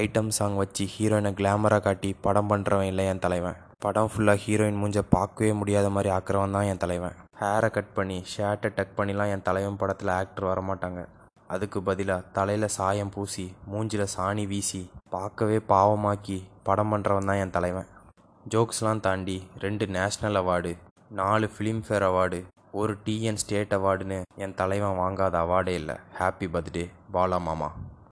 Item song வச்சு ஹீரோயினை கிளாமராக காட்டி படம் பண்ணுறவன் இல்லை என் தலைவன். படம் ஃபுல்லாக ஹீரோயின் மூஞ்ச பார்க்கவே முடியாத மாதிரி ஆக்குறவன் தான் என் தலைவன். ஹேரை கட் பண்ணி ஷர்ட்டை டக் பண்ணிலாம் என் தலைவன் படத்தில் ஆக்டர் வரமாட்டாங்க. அதுக்கு பதிலாக தலையில் சாயம் பூசி மூஞ்சில் சாணி வீசி பார்க்கவே பாவமாக்கி படம் பண்ணுறவன் தான் என் தலைவன். ஜோக்ஸ்லாம் தாண்டி ரெண்டு நேஷ்னல் அவார்டு நாலு ஃபிலிம்ஃபேர் அவார்டு ஒரு டிஎன் ஸ்டேட் அவார்டுன்னு என் தலைவன் வாங்காத அவார்டே இல்லை. ஹாப்பி பர்த்டே பாலா மாமா.